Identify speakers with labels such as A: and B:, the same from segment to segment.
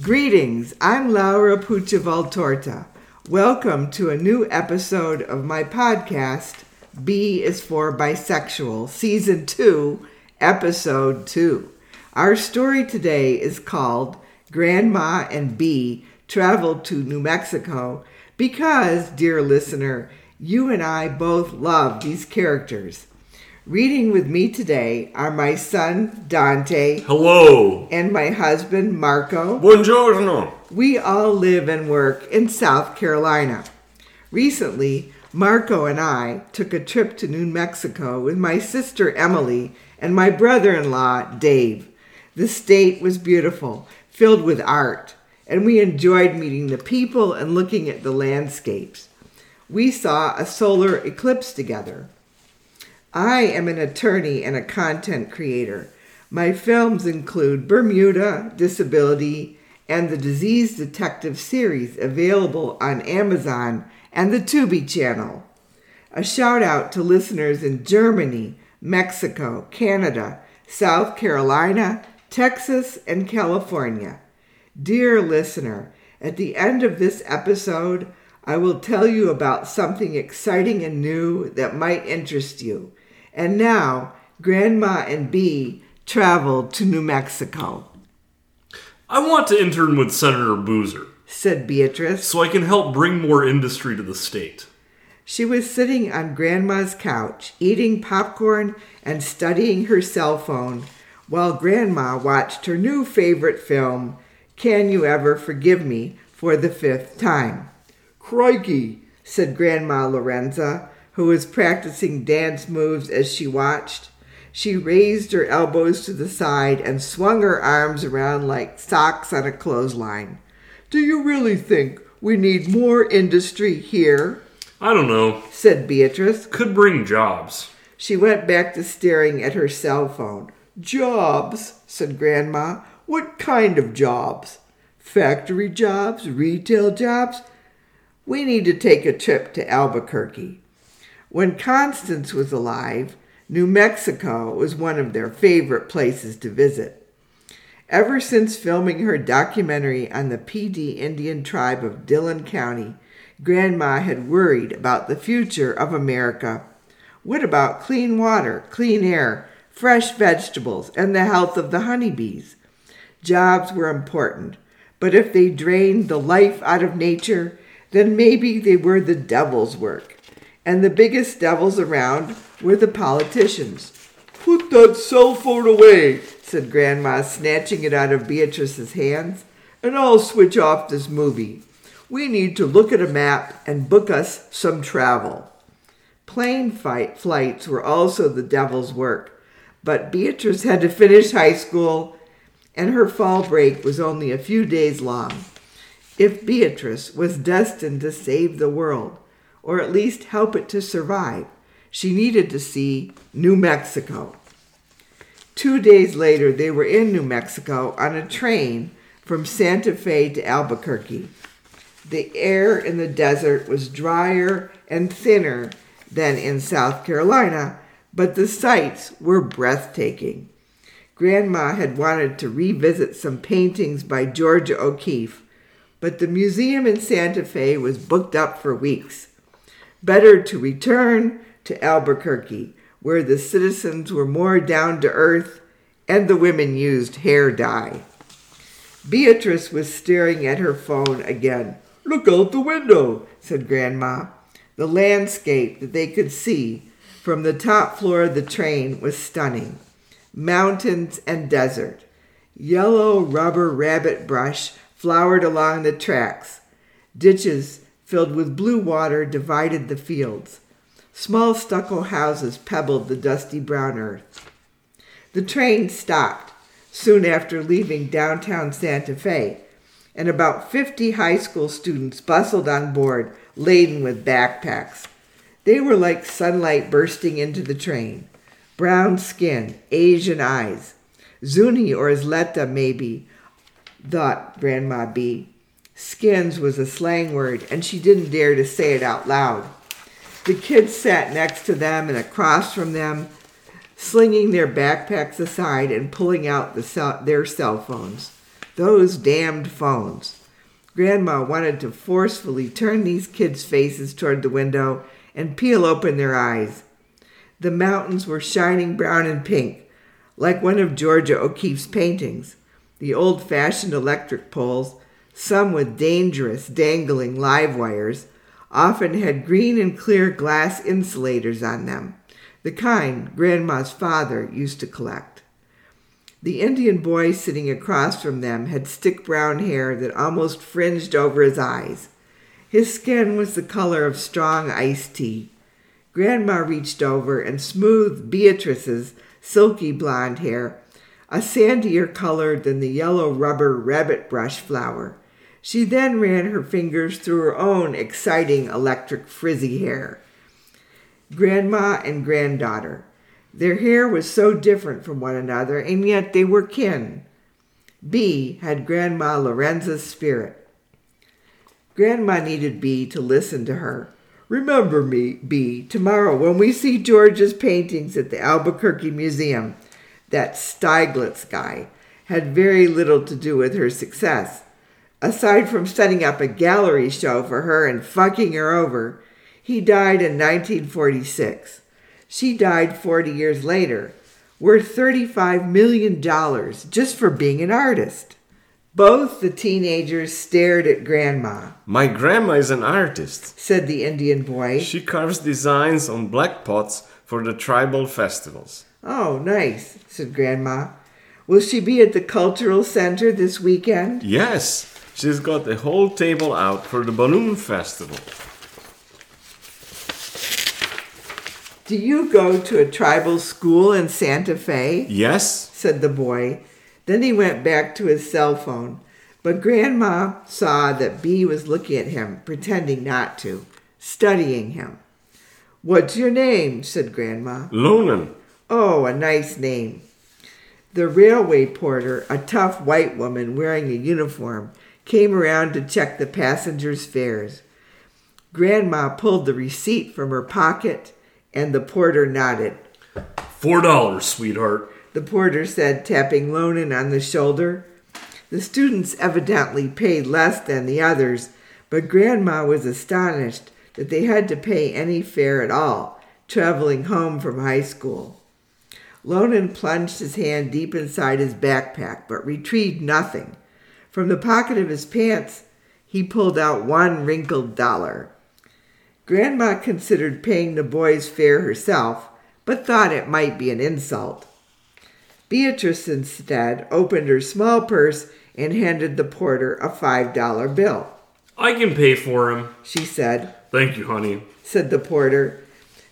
A: Greetings, I'm Laura Puccia Valtorta. Welcome to a new episode of my podcast, B is for Bisexual, Season 2, Episode 2. Our story today is called Grandma and Bea Traveled to New Mexico because, dear listener, you and I both love these characters. Reading with me today are my son Dante
B: Hello.
A: and my husband Marco.
B: Buongiorno.
A: We all live and work in South Carolina. Recently, Marco and I took a trip to New Mexico with my sister Emily and my brother in law Dave. The state was beautiful, filled with art, and we enjoyed meeting the people and looking at the landscapes. We saw a solar eclipse together. I am an attorney and a content creator. My films include Bermuda, Disability, and the Disease Detective series available on Amazon and the Tubi channel. A shout out to listeners in Germany, Mexico, Canada, South Carolina, Texas, and California. Dear listener, at the end of this episode, I will tell you about something exciting and new that might interest you. And now, Grandma and Bea traveled to New Mexico,
B: I want to intern with Senator Boozer
A: said Beatrice.
B: so I can help bring more industry to the state.
A: She was sitting on Grandma's couch, eating popcorn and studying her cell phone, while Grandma watched her new favorite film, Can You Ever Forgive Me, for the fifth time. Crikey, said Grandma Lorenza, who was practicing dance moves as she watched. She raised her elbows to the side and swung her arms around like socks on a clothesline. Do you really think we need more industry here?
B: I don't know.
A: said Beatrice.
B: Could bring jobs.
A: She went back to staring at her cell phone. Jobs, said Grandma. What kind of jobs? Factory jobs? Retail jobs? We need to take a trip to Albuquerque. When Constance was alive, New Mexico was one of their favorite places to visit. Ever since filming her documentary on the Pee Dee Indian tribe of Dillon County, Grandma had worried about the future of America. What about clean water, clean air, fresh vegetables, and the health of the honeybees? Jobs were important, but if they drained the life out of nature, then maybe they were the devil's work. And the biggest devils around were the politicians. Put that cell phone away, said Grandma, snatching it out of Beatrice's hands, and I'll switch off this movie. We need to look at a map and book us some travel. Plane fight flights were also the devil's work, but Beatrice had to finish high school, and her fall break was only a few days long. If Beatrice was destined to save the world, or at least help it to survive, she needed to see New Mexico. Two days later, they were in New Mexico on a train from Santa Fe to Albuquerque. The air in the desert was drier and thinner than in South Carolina, but the sights were breathtaking. Grandma had wanted to revisit some paintings by Georgia O'Keeffe, but the museum in Santa Fe was booked up for weeks. Better to return to Albuquerque, where the citizens were more down to earth and the women used hair dye. Beatrice was staring at her phone again. Look out the window, said Grandma. The landscape that they could see from the top floor of the train was stunning mountains and desert. Yellow rubber rabbit brush flowered along the tracks. Ditches filled with blue water divided the fields. Small stucco houses pebbled the dusty brown earth. The train stopped soon after leaving downtown Santa Fe, and about 50 high school students bustled on board laden with backpacks. They were like sunlight bursting into the train. Brown skin, Asian eyes. Zuni or Isleta, maybe, thought Grandma B. Skins was a slang word, and she didn't dare to say it out loud. The kids sat next to them and across from them, slinging their backpacks aside and pulling out the cell, their cell phones. Those damned phones. Grandma wanted to forcefully turn these kids' faces toward the window and peel open their eyes. The mountains were shining brown and pink, like one of Georgia O'Keeffe's paintings. The old fashioned electric poles, some with dangerous dangling live wires, often had green and clear glass insulators on them, the kind Grandma's father used to collect. The Indian boy sitting across from them had stick brown hair that almost fringed over his eyes. His skin was the color of strong iced tea. Grandma reached over and smoothed Beatrice's silky blonde hair, a sandier color than the yellow rubber rabbit brush flower. She then ran her fingers through her own exciting electric frizzy hair. Grandma and granddaughter. Their hair was so different from one another, and yet they were kin. Bea had Grandma Lorenza's spirit. Grandma needed Bea to listen to her. Remember me, Bea, tomorrow when we see George's paintings at the Albuquerque Museum. That Stieglitz guy had very little to do with her success. Aside from setting up a gallery show for her and fucking her over, he died in 1946. She died 40 years later, worth $35 million just for being an artist. Both the teenagers stared at Grandma,
C: My grandma is an artist.
A: said the Indian boy.
C: She carves designs on black pots for the tribal festivals.
A: Oh, nice, said Grandma. Will she be at the Cultural Center this weekend?
C: Yes, she's got the whole table out for the balloon festival.
A: Do you go to a tribal school in Santa Fe?
C: Yes,
A: said the boy. Then he went back to his cell phone. But Grandma saw that Bea was looking at him, pretending not to, studying him. What's your name? said Grandma.
C: Lonan.
A: Oh, a nice name. The railway porter, a tough white woman wearing a uniform, came around to check the passengers' fares. Grandma pulled the receipt from her pocket, and the porter nodded.
B: Four dollars, sweetheart.
A: The porter said, tapping Lonan on the shoulder. The students evidently paid less than the others, but Grandma was astonished that they had to pay any fare at all, traveling home from high school. Lonan plunged his hand deep inside his backpack, but retrieved nothing. From the pocket of his pants, he pulled out one wrinkled dollar. Grandma considered paying the boy's fare herself, but thought it might be an insult. Beatrice instead opened her small purse and handed the porter a five dollar bill.
B: I can pay for him.
A: She said,
B: Thank you, honey.
A: said the porter.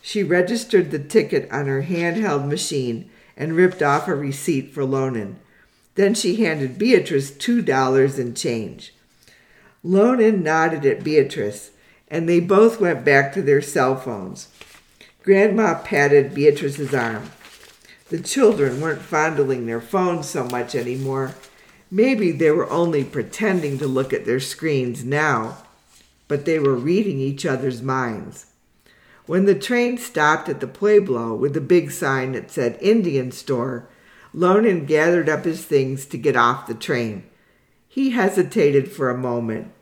A: She registered the ticket on her handheld machine and ripped off a receipt for Lonan. Then she handed Beatrice two dollars in change. Lonan nodded at Beatrice, and they both went back to their cell phones. Grandma patted Beatrice's arm. The children weren't fondling their phones so much anymore. Maybe they were only pretending to look at their screens now, but they were reading each other's minds. When the train stopped at the Pueblo with a big sign that said Indian Store, Lonan gathered up his things to get off the train. He hesitated for a moment.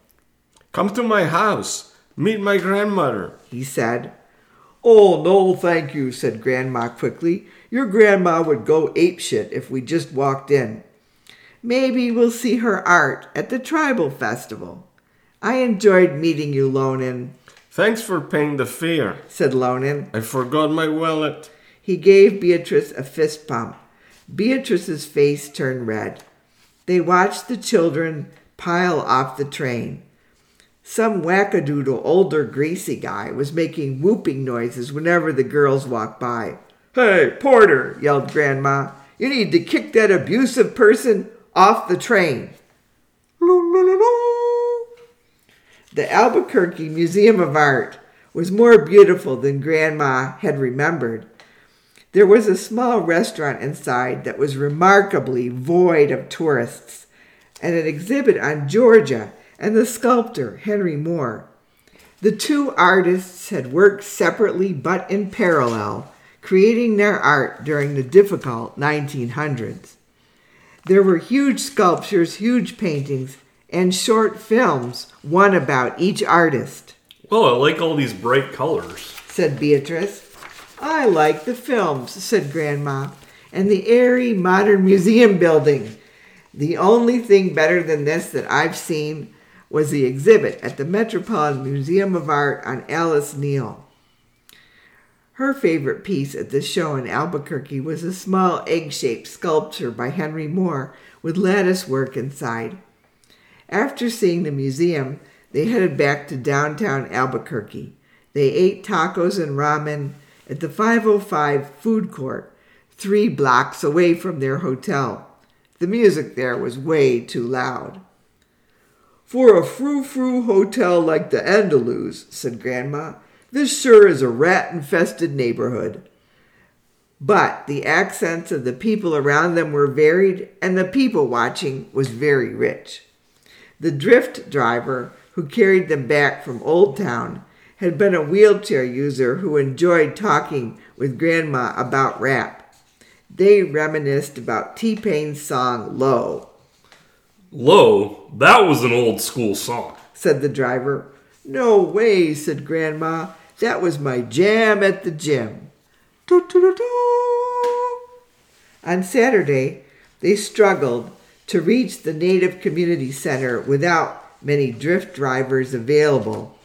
C: Come to my house. Meet my grandmother.
A: He said. Oh, no, thank you, said Grandma quickly. Your grandma would go apeshit if we just walked in. Maybe we'll see her art at the tribal festival. I enjoyed meeting you, Lonan,
C: Thanks for paying the fare.
A: said Lonan.
C: I forgot my wallet.
A: He gave Beatrice a fist pump. Beatrice's face turned red. They watched the children pile off the train. Some wackadoodle older greasy guy was making whooping noises whenever the girls walked by. Hey, Porter, yelled Grandma, you need to kick that abusive person off the train. The Albuquerque Museum of Art was more beautiful than Grandma had remembered. There was a small restaurant inside that was remarkably void of tourists, and an exhibit on Georgia and the sculptor Henry Moore. The two artists had worked separately but in parallel, creating their art during the difficult 1900s. There were huge sculptures, huge paintings, and short films, one about each artist,
B: Well, I like all these bright colors.
A: said Beatrice. I like the films, said Grandma, and the airy modern museum building. The only thing better than this that I've seen was the exhibit at the Metropolitan Museum of Art on Alice Neel. Her favorite piece at the show in Albuquerque was a small egg shaped sculpture by Henry Moore with lattice work inside. After seeing the museum, they headed back to downtown Albuquerque. They ate tacos and ramen at the 505 food court, three blocks away from their hotel. The music there was way too loud. For a frou frou hotel like the Andaluz, said Grandma, this sure is a rat infested neighborhood. But the accents of the people around them were varied, and the people watching was very rich. The Lyft driver who carried them back from Old Town had been a wheelchair user who enjoyed talking with Grandma about rap. They reminisced about T Pain's song Low,
B: Low, that was an old school song.
A: said the driver. No way, said Grandma. That was my jam at the gym. Doo-doo-doo-doo. On Saturday, they struggled to reach the Native Community Center without many Lyft drivers available.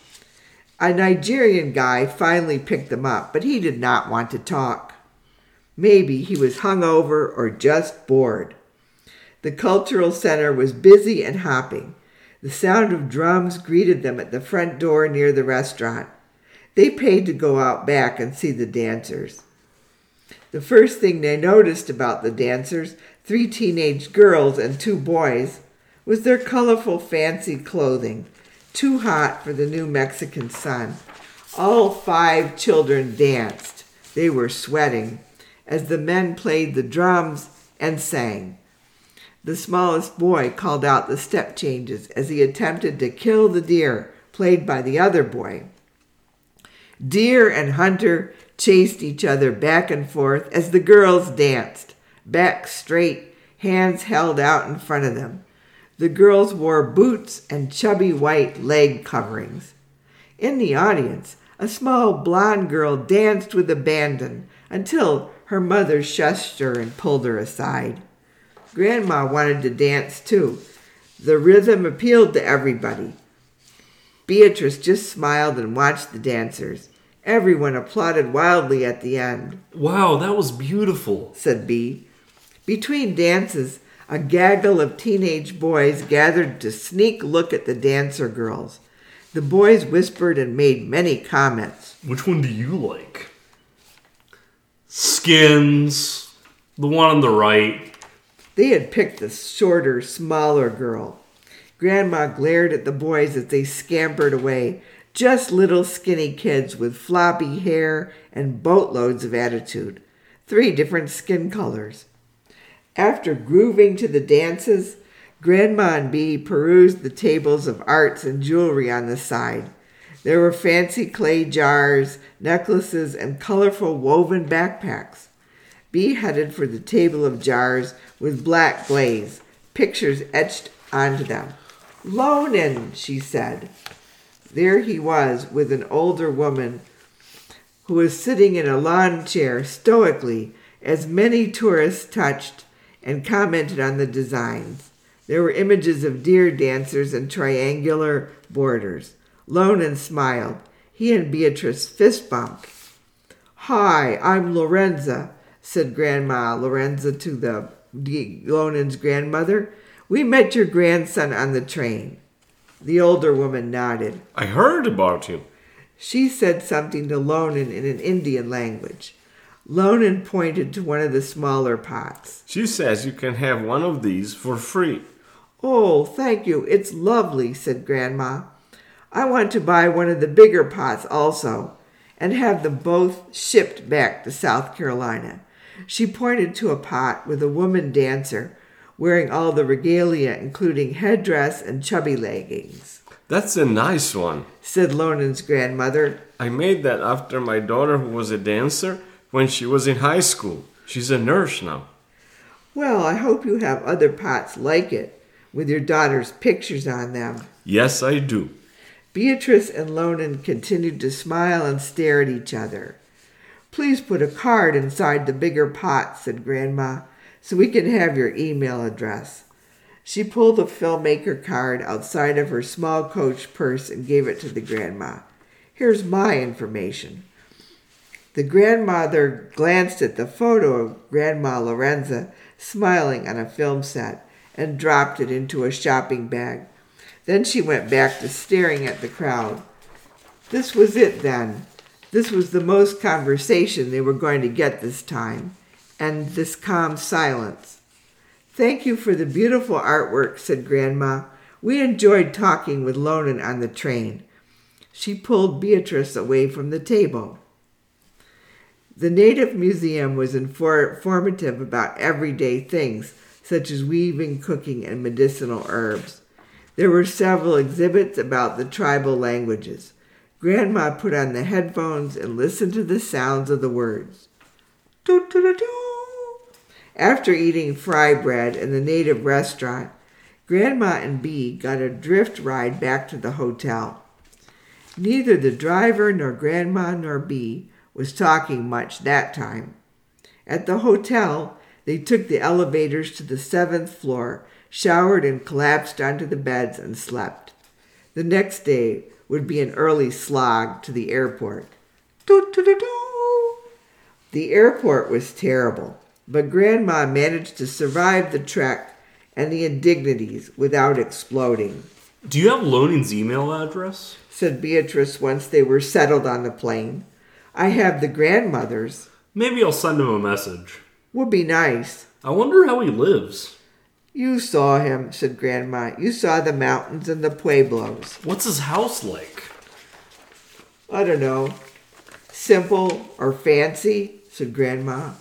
A: A Nigerian guy finally picked them up, but he did not want to talk. Maybe he was hungover or just bored. The cultural center was busy and hopping. The sound of drums greeted them at the front door near the restaurant. They paid to go out back and see the dancers. The first thing they noticed about the dancers, three teenage girls and two boys, was their colorful fancy clothing, too hot for the New Mexican sun. All five children danced. They were sweating as the men played the drums and sang. The smallest boy called out the step changes as he attempted to kill the deer played by the other boy. Deer and hunter chased each other back and forth as the girls danced, back straight, hands held out in front of them. The girls wore boots and chubby white leg coverings. In the audience, a small blonde girl danced with abandon until her mother shushed her and pulled her aside. Grandma wanted to dance too. The rhythm appealed to everybody. Beatrice just smiled and watched the dancers. Everyone applauded wildly at the end,
B: Wow, that was beautiful.
A: said Bea. Between dances, a gaggle of teenage boys gathered to sneak look at the dancer girls. The boys whispered and made many comments.
B: Which one do you like? Skins, the one on the right.
A: They had picked the shorter, smaller girl. Grandma glared at the boys as they scampered away, just little skinny kids with floppy hair and boatloads of attitude, three different skin colors. After grooving to the dances, Grandma and Bea perused the tables of arts and jewelry on the side. There were fancy clay jars, necklaces, and colorful woven backpacks. Bea headed for the table of jars with black glaze, pictures etched onto them. Lonan, she said. There he was with an older woman who was sitting in a lawn chair stoically as many tourists touched and commented on the designs. There were images of deer dancers and triangular borders. Lonan smiled. He and Beatrice fist bumped. Hi, I'm Lorenza, said Grandma Lorenza to the Lonan's grandmother. We met your grandson on the train. The older woman nodded.
C: I heard about him.
A: She said something to Lonan in an Indian language. Lonan pointed to one of the smaller pots.
C: She says you can have one of these for free.
A: Oh, thank you. It's lovely, said Grandma. I want to buy one of the bigger pots also and have them both shipped back to South Carolina. She pointed to a pot with a woman dancer wearing all the regalia, including headdress and chubby leggings,
C: That's a nice one.
A: said Lonan's grandmother.
C: I made that after my daughter, who was a dancer when she was in high school. She's a nurse now.
A: Well, I hope you have other pots like it, with your daughter's pictures on them.
C: Yes, I do.
A: Beatrice and Lonan continued to smile and stare at each other. Please put a card inside the bigger pot, said Grandma, so we can have your email address. She pulled a filmmaker card outside of her small coach purse and gave it to the grandma. Here's my information. The grandmother glanced at the photo of Grandma Lorenza smiling on a film set and dropped it into a shopping bag. Then she went back to staring at the crowd. This was it then. This was the most conversation they were going to get this time, and this calm silence. Thank you for the beautiful artwork, said Grandma. We enjoyed talking with Lonan on the train. She pulled Beatrice away from the table. The Native Museum was informative about everyday things, such as weaving, cooking, and medicinal herbs. There were several exhibits about the tribal languages. Grandma put on the headphones and listened to the sounds of the words. After eating fry bread in the native restaurant, Grandma and Bea got a Lyft ride back to the hotel. Neither the driver nor Grandma nor Bea was talking much that time. At the hotel, they took the elevators to the seventh floor, showered and collapsed onto the beds and slept. The next day would be an early slog to the airport. The airport was terrible, but Grandma managed to survive the trek and the indignities without exploding.
B: Do you have Lonan's email address?
A: said Beatrice once they were settled on the plane. I have the grandmother's.
B: Maybe I'll send him a message.
A: Would be nice.
B: I wonder how he lives.
A: You saw him, said Grandma. You saw the mountains and the pueblos.
B: What's his house like?
A: I don't know. Simple or fancy, said Grandma.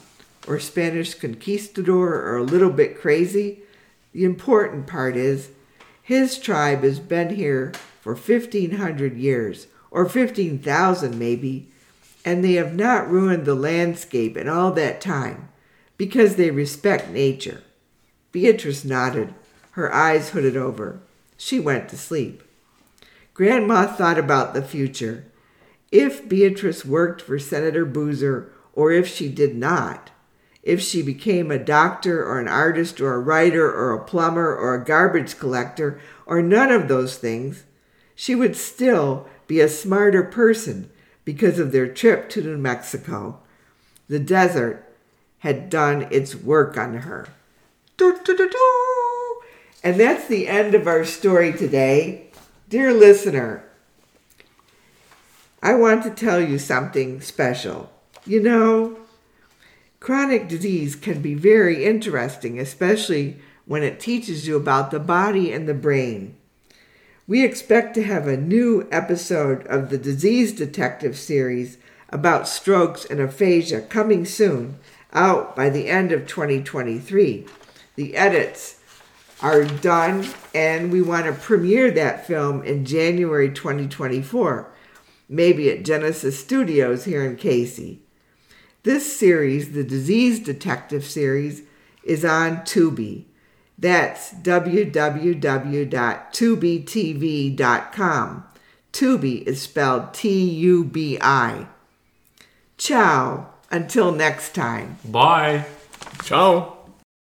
A: Or Spanish conquistador or a little bit crazy. The important part is his tribe has been here for 1500 years, or 15,000 maybe, and they have not ruined the landscape in all that time because they respect nature. Beatrice nodded, her eyes hooded over. She went to sleep. Grandma thought about the future. If Beatrice worked for Senator Boozer, or if she did not, if she became a doctor or an artist or a writer or a plumber or a garbage collector or none of those things, she would still be a smarter person because of their trip to New Mexico. The desert had done its work on her. And that's the end of our story today. Dear listener, I want to tell you something special. You know, chronic disease can be very interesting, especially when it teaches you about the body and the brain. We expect to have a new episode of the Disease Detective series about strokes and aphasia coming soon, out by the end of 2023. The edits are done, and we want to premiere that film in January 2024, maybe at Genesis Studios here in Casey. This series, the Disease Detective series, is on Tubi. That's www.tubitv.com. Tubi is spelled T U B I. Ciao. Until next time.
B: Bye.
C: Ciao.